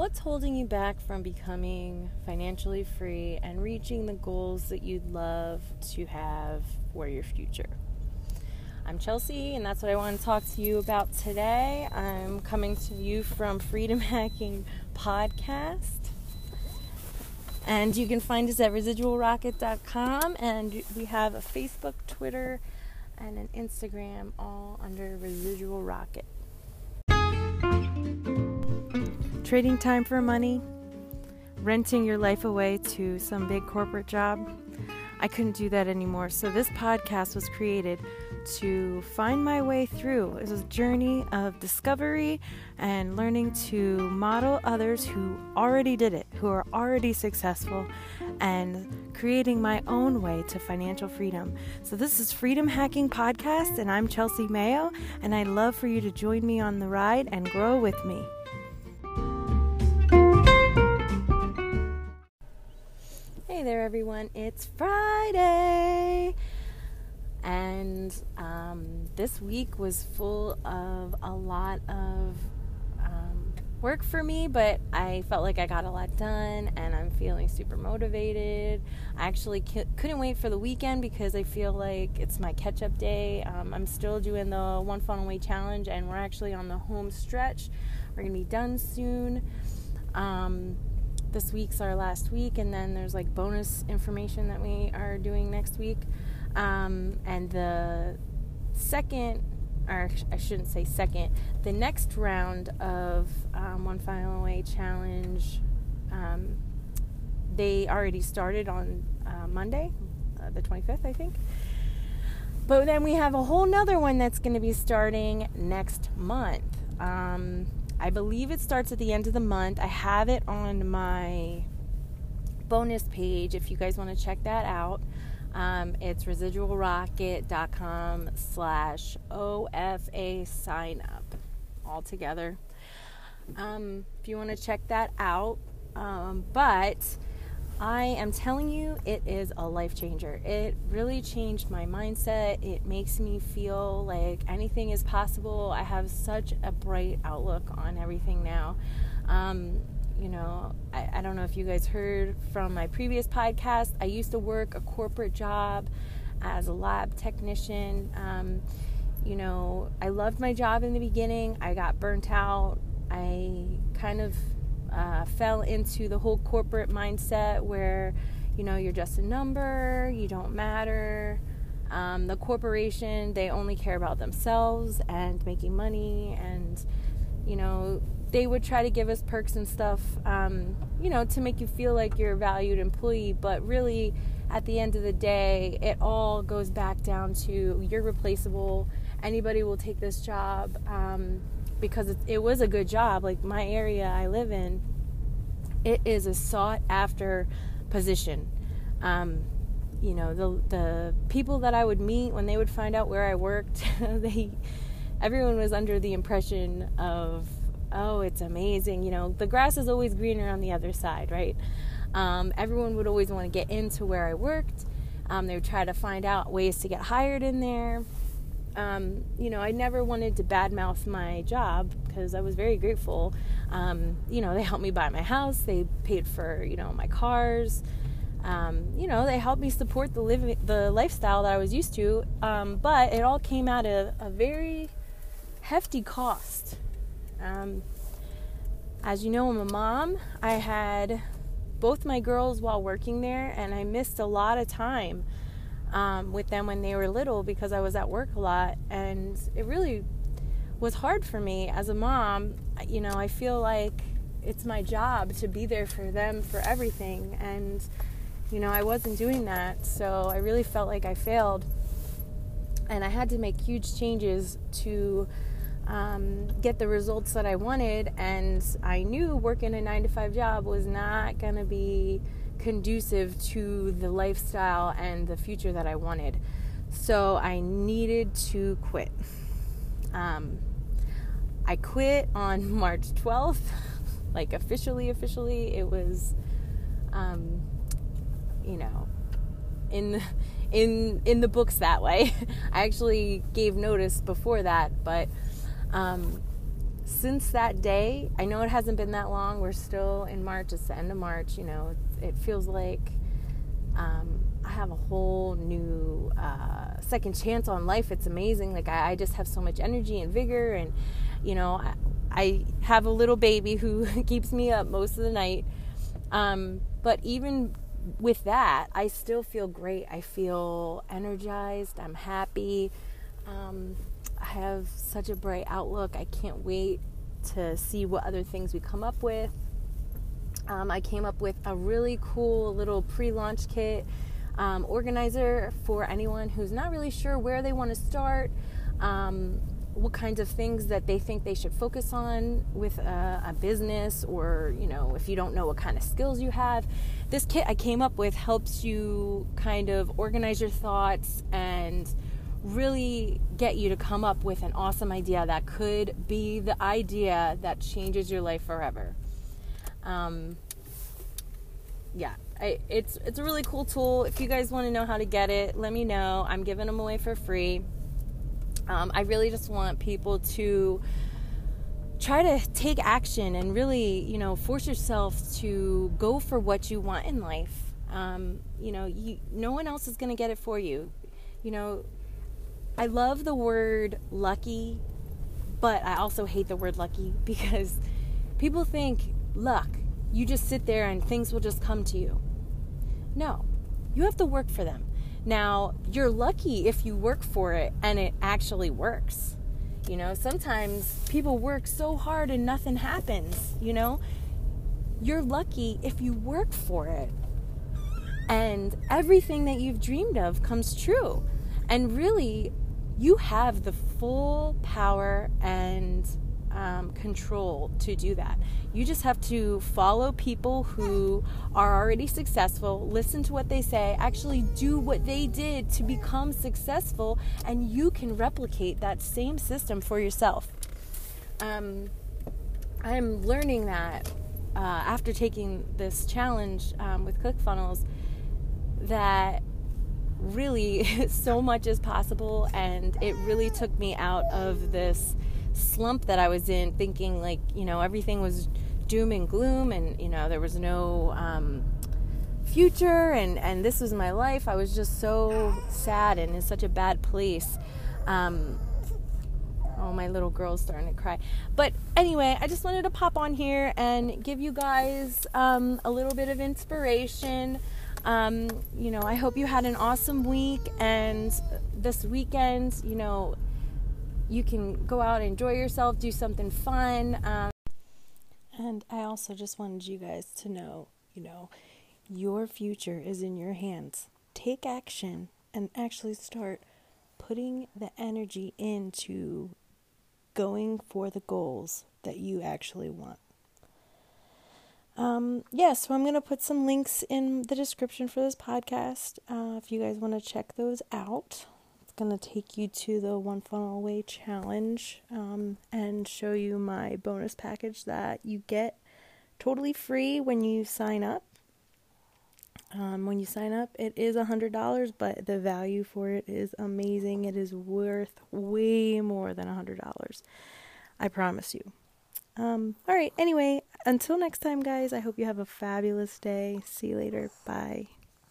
What's holding you back from becoming financially free and reaching the goals that you'd love to have for your future? I'm Chelsea, and that's what I want to talk to you about today. I'm coming to you from Freedom Hacking Podcast. And you can find us at residualrocket.com, and we have a Facebook, Twitter, and an Instagram all under Residual Rocket. Trading time for money, renting your life away to some big corporate job. I couldn't do that anymore. So, this podcast was created to find my way through. It was a journey of discovery and learning to model others who already did it, who are already successful, and creating my own way to financial freedom. So, this is Freedom Hacking Podcast, and I'm Chelsea Mayo, and I'd love for you to join me on the ride and grow with me. There, everyone. It's Friday. And um, this week was full of a lot of um, work for me, but I felt like I got a lot done and I'm feeling super motivated. I actually c- couldn't wait for the weekend because I feel like it's my catch up day. Um, I'm still doing the One Funnel Away Challenge and we're actually on the home stretch. We're going to be done soon. Um, this week's our last week, and then there's like bonus information that we are doing next week. Um, and the second, or I shouldn't say second, the next round of um, One Funnel Away Challenge, um, they already started on uh, Monday, uh, the 25th, I think. But then we have a whole nother one that's going to be starting next month. Um, I believe it starts at the end of the month. I have it on my bonus page if you guys want to check that out. Um, it's residualrocket.com slash OFA sign up all together. Um, if you want to check that out. Um, but I am telling you, it is a life changer. It really changed my mindset. It makes me feel like anything is possible. I have such a bright outlook on everything now. Um, you know, I, I don't know if you guys heard from my previous podcast. I used to work a corporate job as a lab technician. Um, you know, I loved my job in the beginning. I got burnt out. I kind of uh, fell into the whole corporate mindset where, you know, you're just a number, you don't matter. Um, the corporation, they only care about themselves and making money, and, you know, they would try to give us perks and stuff, um, you know, to make you feel like you're a valued employee, but really, at the end of the day, it all goes back down to you're replaceable. Anybody will take this job. Um, because it, it was a good job. Like my area I live in, it is a sought after position. Um, you know, the the people that I would meet when they would find out where I worked, they everyone was under the impression of, oh, it's amazing. You know, the grass is always greener on the other side, right? Um, everyone would always want to get into where I worked. Um, they would try to find out ways to get hired in there um, you know, I never wanted to badmouth my job because I was very grateful. Um, you know, they helped me buy my house, they paid for, you know, my cars. Um, you know, they helped me support the living, the lifestyle that I was used to. Um, but it all came at a, a very hefty cost. Um, as you know, I'm a mom. I had both my girls while working there, and I missed a lot of time um, with them when they were little because I was at work a lot. And it really was hard for me as a mom. You know, I feel like it's my job to be there for them for everything. And, you know, I wasn't doing that. So I really felt like I failed. And I had to make huge changes to um, get the results that I wanted. And I knew working a nine to five job was not going to be conducive to the lifestyle and the future that I wanted. So I needed to quit. Um, I quit on March 12th, like officially, officially. It was, um, you know, in in in the books that way. I actually gave notice before that, but um, since that day, I know it hasn't been that long. We're still in March. It's the end of March. You know, it feels like um, I have a whole new uh, second chance on life. It's amazing. Like I, I, just have so much energy and vigor, and you know, I, I have a little baby who keeps me up most of the night. Um, but even with that, I still feel great. I feel energized. I'm happy. Um, I have such a bright outlook. I can't wait to see what other things we come up with. Um, I came up with a really cool little pre launch kit um, organizer for anyone who's not really sure where they want to start, um, what kinds of things that they think they should focus on with a, a business, or you know, if you don't know what kind of skills you have. This kit I came up with helps you kind of organize your thoughts and really get you to come up with an awesome idea that could be the idea that changes your life forever. Um, yeah, I, it's it's a really cool tool. If you guys want to know how to get it, let me know. I'm giving them away for free. Um, I really just want people to try to take action and really, you know, force yourself to go for what you want in life. Um, you know, you, no one else is going to get it for you. You know, I love the word lucky, but I also hate the word lucky because people think luck, you just sit there and things will just come to you. No, you have to work for them. Now, you're lucky if you work for it and it actually works. You know, sometimes people work so hard and nothing happens, you know? You're lucky if you work for it and everything that you've dreamed of comes true. And really, you have the full power and um, control to do that. You just have to follow people who are already successful, listen to what they say, actually do what they did to become successful, and you can replicate that same system for yourself. Um, I'm learning that uh, after taking this challenge um, with ClickFunnels that really so much as possible and it really took me out of this slump that I was in thinking like you know everything was doom and gloom and you know there was no um, future and and this was my life. I was just so sad and in such a bad place. Um, oh my little girl's starting to cry. But anyway I just wanted to pop on here and give you guys um, a little bit of inspiration um, you know, I hope you had an awesome week and this weekend, you know, you can go out, enjoy yourself, do something fun. Um, and I also just wanted you guys to know, you know, your future is in your hands. Take action and actually start putting the energy into going for the goals that you actually want. Um, yeah, so I'm going to put some links in the description for this podcast uh, if you guys want to check those out. It's going to take you to the One Funnel Away challenge um, and show you my bonus package that you get totally free when you sign up. Um, when you sign up, it is a hundred dollars, but the value for it is amazing. It is worth way more than a hundred dollars. I promise you. Um, all right. Anyway, until next time, guys, I hope you have a fabulous day. See you later. Bye.